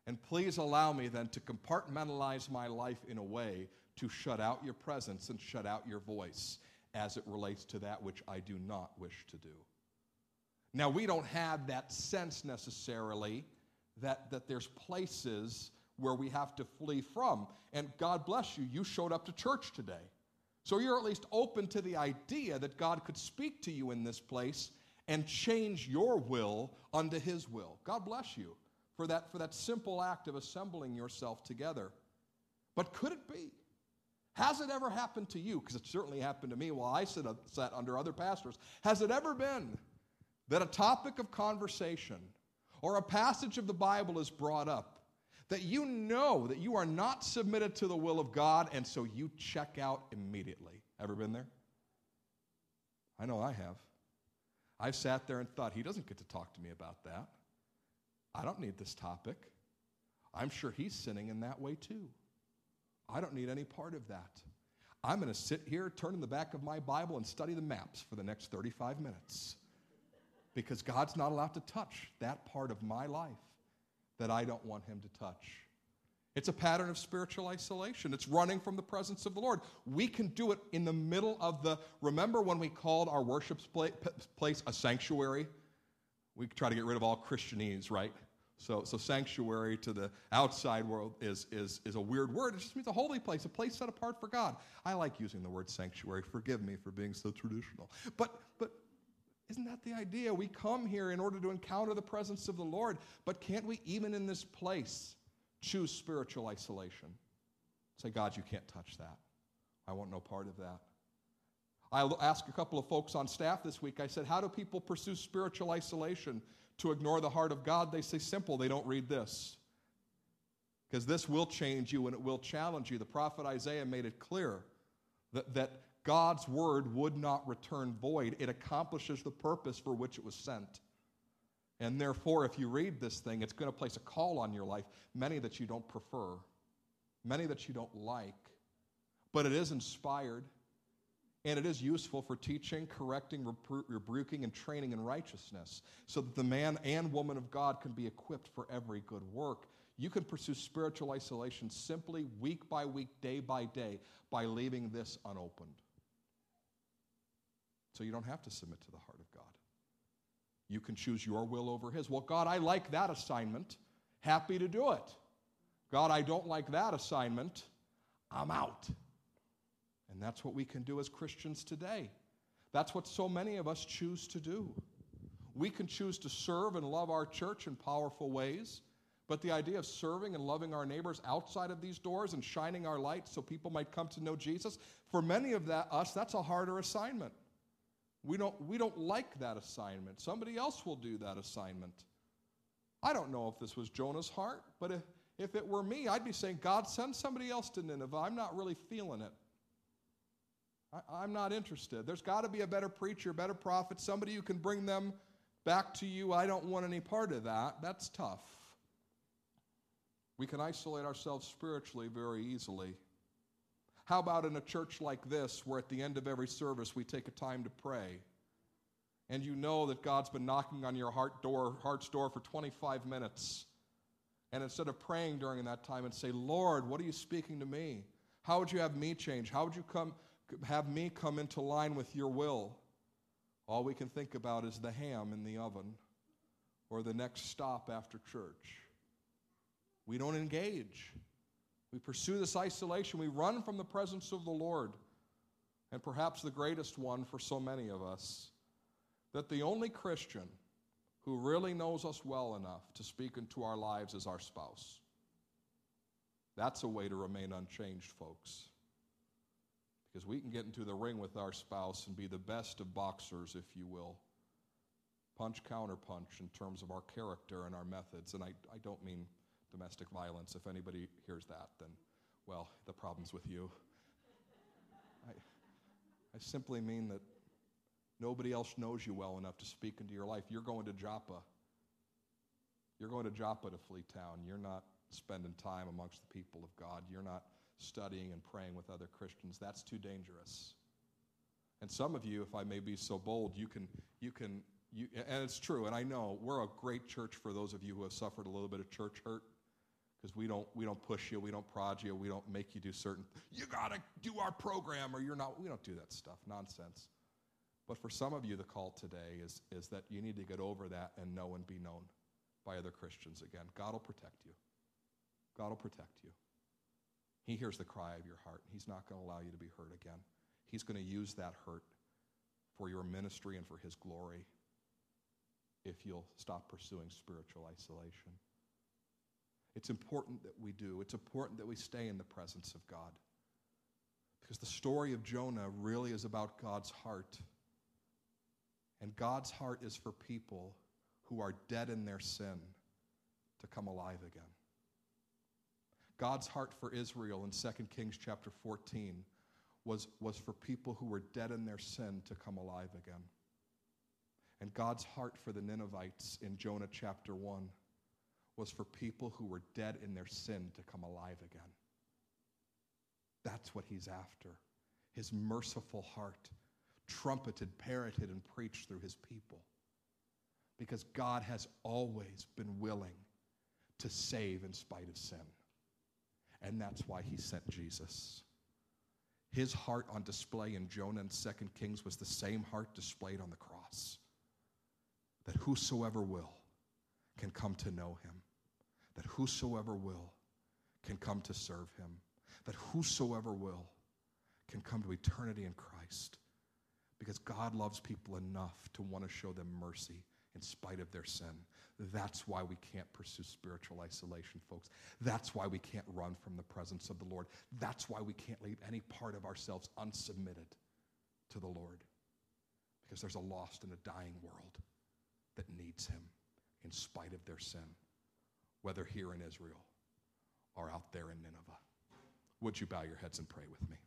Speaker 3: And please allow me then to compartmentalize my life in a way to shut out your presence and shut out your voice as it relates to that which I do not wish to do. Now, we don't have that sense necessarily that, that there's places where we have to flee from. And God bless you, you showed up to church today. So you're at least open to the idea that God could speak to you in this place and change your will unto his will. God bless you for that, for that simple act of assembling yourself together. But could it be? Has it ever happened to you? Because it certainly happened to me while I sat, sat under other pastors. Has it ever been that a topic of conversation or a passage of the Bible is brought up that you know that you are not submitted to the will of God and so you check out immediately? Ever been there? I know I have. I've sat there and thought, he doesn't get to talk to me about that. I don't need this topic. I'm sure he's sinning in that way too. I don't need any part of that. I'm going to sit here, turn in the back of my Bible, and study the maps for the next 35 minutes because God's not allowed to touch that part of my life that I don't want him to touch. It's a pattern of spiritual isolation. It's running from the presence of the Lord. We can do it in the middle of the. Remember when we called our worship place a sanctuary? We try to get rid of all Christianese, right? So, so sanctuary to the outside world is, is, is a weird word. It just means a holy place, a place set apart for God. I like using the word sanctuary. Forgive me for being so traditional. But, but isn't that the idea? We come here in order to encounter the presence of the Lord. But can't we, even in this place, choose spiritual isolation. Say, God, you can't touch that. I want no part of that. I asked a couple of folks on staff this week, I said, How do people pursue spiritual isolation to ignore the heart of God? They say, Simple, they don't read this. Because this will change you and it will challenge you. The prophet Isaiah made it clear that, that God's word would not return void, it accomplishes the purpose for which it was sent. And therefore, if you read this thing, it's going to place a call on your life, many that you don't prefer, many that you don't like. But it is inspired, and it is useful for teaching, correcting, rebuking, and training in righteousness, so that the man and woman of God can be equipped for every good work. You can pursue spiritual isolation simply week by week, day by day, by leaving this unopened. So you don't have to submit to the heart of God. You can choose your will over His. Well, God, I like that assignment. Happy to do it. God, I don't like that assignment. I'm out. And that's what we can do as Christians today. That's what so many of us choose to do. We can choose to serve and love our church in powerful ways, but the idea of serving and loving our neighbors outside of these doors and shining our light so people might come to know Jesus, for many of that, us, that's a harder assignment. We don't, we don't like that assignment. Somebody else will do that assignment. I don't know if this was Jonah's heart, but if, if it were me, I'd be saying, God, send somebody else to Nineveh. I'm not really feeling it. I, am not interested. There's got to be a better preacher, better prophet, somebody who can bring them back to you. I don't want any part of that. That's tough. We can isolate ourselves spiritually very easily. How about in a church like this, where at the end of every service we take a time to pray? And you know that God's been knocking on your heart door, heart's door for 25 minutes. And instead of praying during that time and say, Lord, what are you speaking to me? How would you have me change? How would you come have me come into line with your will? All we can think about is the ham in the oven or the next stop after church. We don't engage. We pursue this isolation. We run from the presence of the Lord. And perhaps the greatest one for so many of us that the only Christian who really knows us well enough to speak into our lives is our spouse. That's a way to remain unchanged, folks. Because we can get into the ring with our spouse and be the best of boxers, if you will. Punch, counterpunch in terms of our character and our methods. And I, I don't mean domestic violence. If anybody hears that, then, well, the problem's with you. I, I simply mean that nobody else knows you well enough to speak into your life. You're going to Joppa. You're going to Joppa to flee town. You're not spending time amongst the people of God. You're not studying and praying with other Christians. That's too dangerous. And some of you, if I may be so bold, you can, you can, you, and it's true, and I know we're a great church for those of you who have suffered a little bit of church hurt because we don't, we don't push you, we don't prod you, we don't make you do certain, you got to do our program or you're not, we don't do that stuff, nonsense. But for some of you, the call today is, is that you need to get over that and know and be known by other Christians again. God will protect you. God will protect you. He hears the cry of your heart. He's not going to allow you to be hurt again. He's going to use that hurt for your ministry and for His glory if you'll stop pursuing spiritual isolation. It's important that we do. It's important that we stay in the presence of God. Because the story of Jonah really is about God's heart. And God's heart is for people who are dead in their sin to come alive again. God's heart for Israel in 2 Kings chapter 14 was, was for people who were dead in their sin to come alive again. And God's heart for the Ninevites in Jonah chapter 1 was for people who were dead in their sin to come alive again. That's what he's after. His merciful heart, trumpeted, parroted, and preached through his people. Because God has always been willing to save in spite of sin. And that's why he sent Jesus. His heart on display in Jonah and 2 Kings was the same heart displayed on the cross. That whosoever will can come to know him. That whosoever will can come to serve him. That whosoever will can come to eternity in Christ. Because God loves people enough to want to show them mercy in spite of their sin. That's why we can't pursue spiritual isolation, folks. That's why we can't run from the presence of the Lord. That's why we can't leave any part of ourselves unsubmitted to the Lord. Because there's a lost and a dying world that needs Him in spite of their sin, whether here in Israel or out there in Nineveh. Would you bow your heads and pray with me?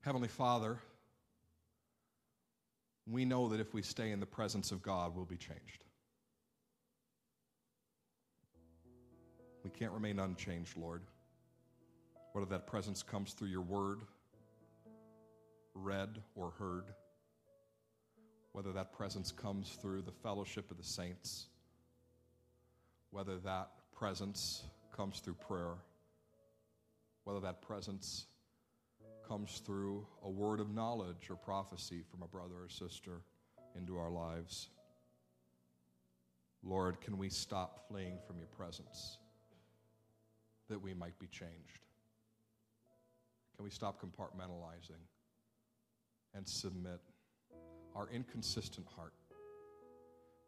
Speaker 3: Heavenly Father, we know that if we stay in the presence of God, we'll be changed. We can't remain unchanged, Lord. Whether that presence comes through your word, read or heard, whether that presence comes through the fellowship of the saints, whether that presence comes through prayer, whether that presence comes through a word of knowledge or prophecy from a brother or sister into our lives. Lord, can we stop fleeing from your presence that we might be changed? Can we stop compartmentalizing and submit our inconsistent heart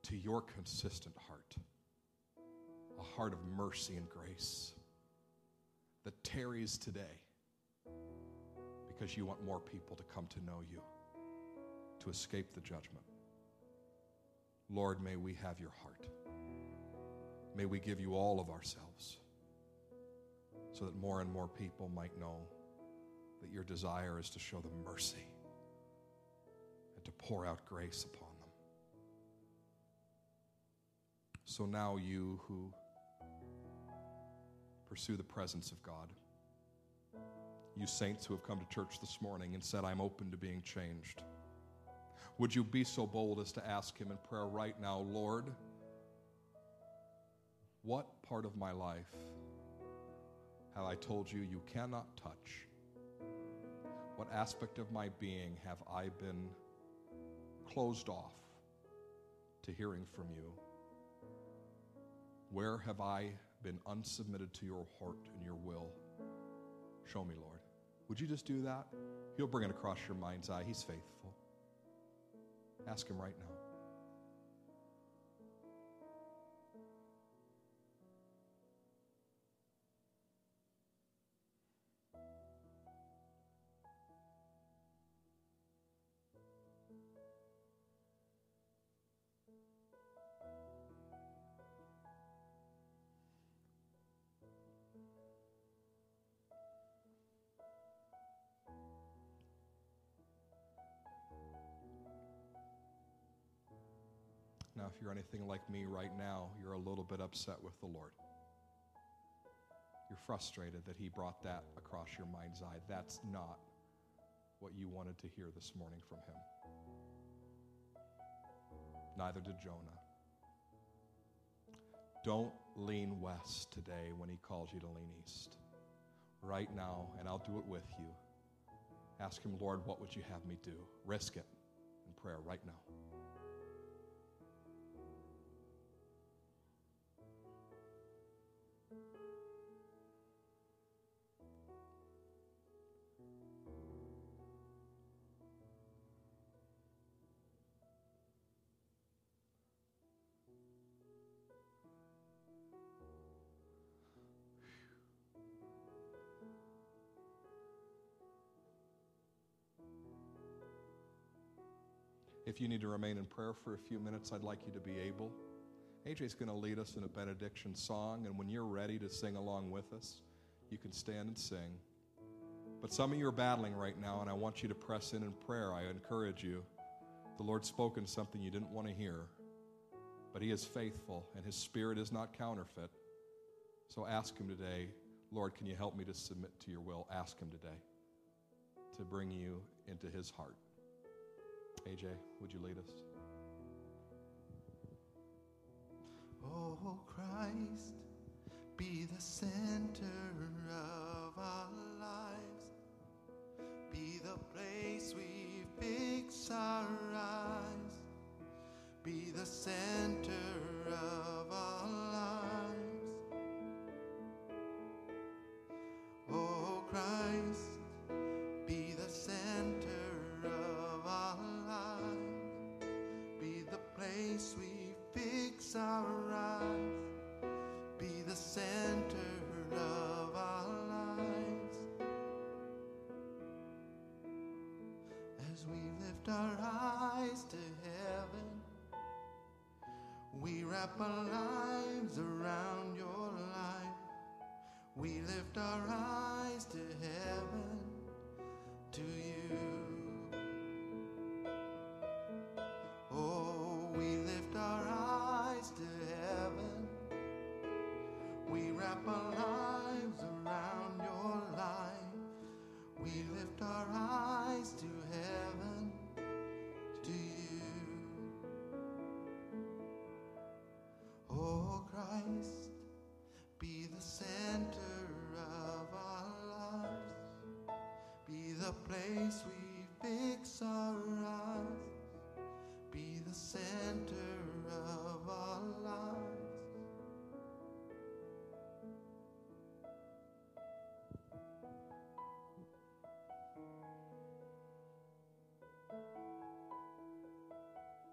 Speaker 3: to your consistent heart? A heart of mercy and grace that tarries today because you want more people to come to know you, to escape the judgment. Lord, may we have your heart. May we give you all of ourselves so that more and more people might know that your desire is to show them mercy to pour out grace upon them. So now, you who pursue the presence of God, you saints who have come to church this morning and said, I'm open to being changed. Would you be so bold as to ask Him in prayer right now, Lord, what part of my life have I told you you cannot touch? What aspect of my being have I been closed off to hearing from you? Where have I been unsubmitted to your heart and your will? Show me, Lord. Would you just do that? He'll bring it across your mind's eye. He's faithful. Ask Him right now. You're anything like me right now, you're a little bit upset with the Lord. You're frustrated that He brought that across your mind's eye. That's not what you wanted to hear this morning from Him. Neither did Jonah. Don't lean west today when He calls you to lean east. Right now, and I'll do it with you. Ask Him, Lord, what would you have me do? Risk it in prayer right now. If you need to remain in prayer for a few minutes, I'd like you to be able. AJ's going to lead us in a benediction song, and when you're ready to sing along with us, you can stand and sing. But some of you are battling right now, and I want you to press in in prayer. I encourage you. The Lord's spoken something you didn't want to hear, but He is faithful, and His Spirit is not counterfeit. So ask Him today, Lord, can you help me to submit to your will? Ask Him today to bring you into His heart. AJ, would you lead us?
Speaker 2: Oh Christ, be the center of our lives. Be the place we fix our eyes. Be the center of our wrap our lives around your life. We lift our eyes to heaven, to you. Oh, we lift our eyes to heaven. We wrap our Christ, be the center of our lives. Be the place we fix our eyes. Be the center of our lives.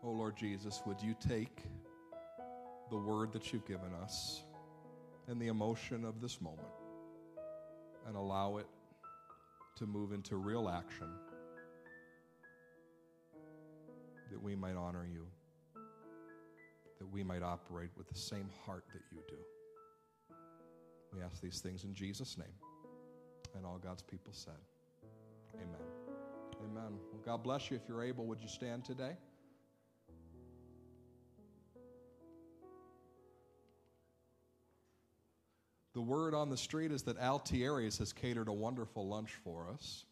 Speaker 3: Oh Lord Jesus, would you take the word that you've given us and the emotion of this moment and allow it to move into real action that we might honor you, that we might operate with the same heart that you do. We ask these things in Jesus' name. And all God's people said, Amen. Amen. Well, God bless you. If you're able, would you stand today? The word on the street is that Altieres has catered a wonderful lunch for us.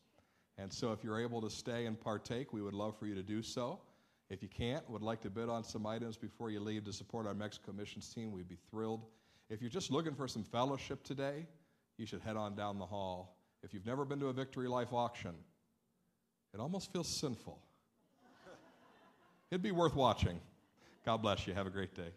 Speaker 3: And so if you're able to stay and partake, we would love for you to do so. If you can't, would like to bid on some items before you leave to support our Mexico missions team, we'd be thrilled. If you're just looking for some fellowship today, you should head on down the hall. If you've never been to a Victory Life auction, it almost feels sinful. It'd be worth watching. God bless you. Have a great day.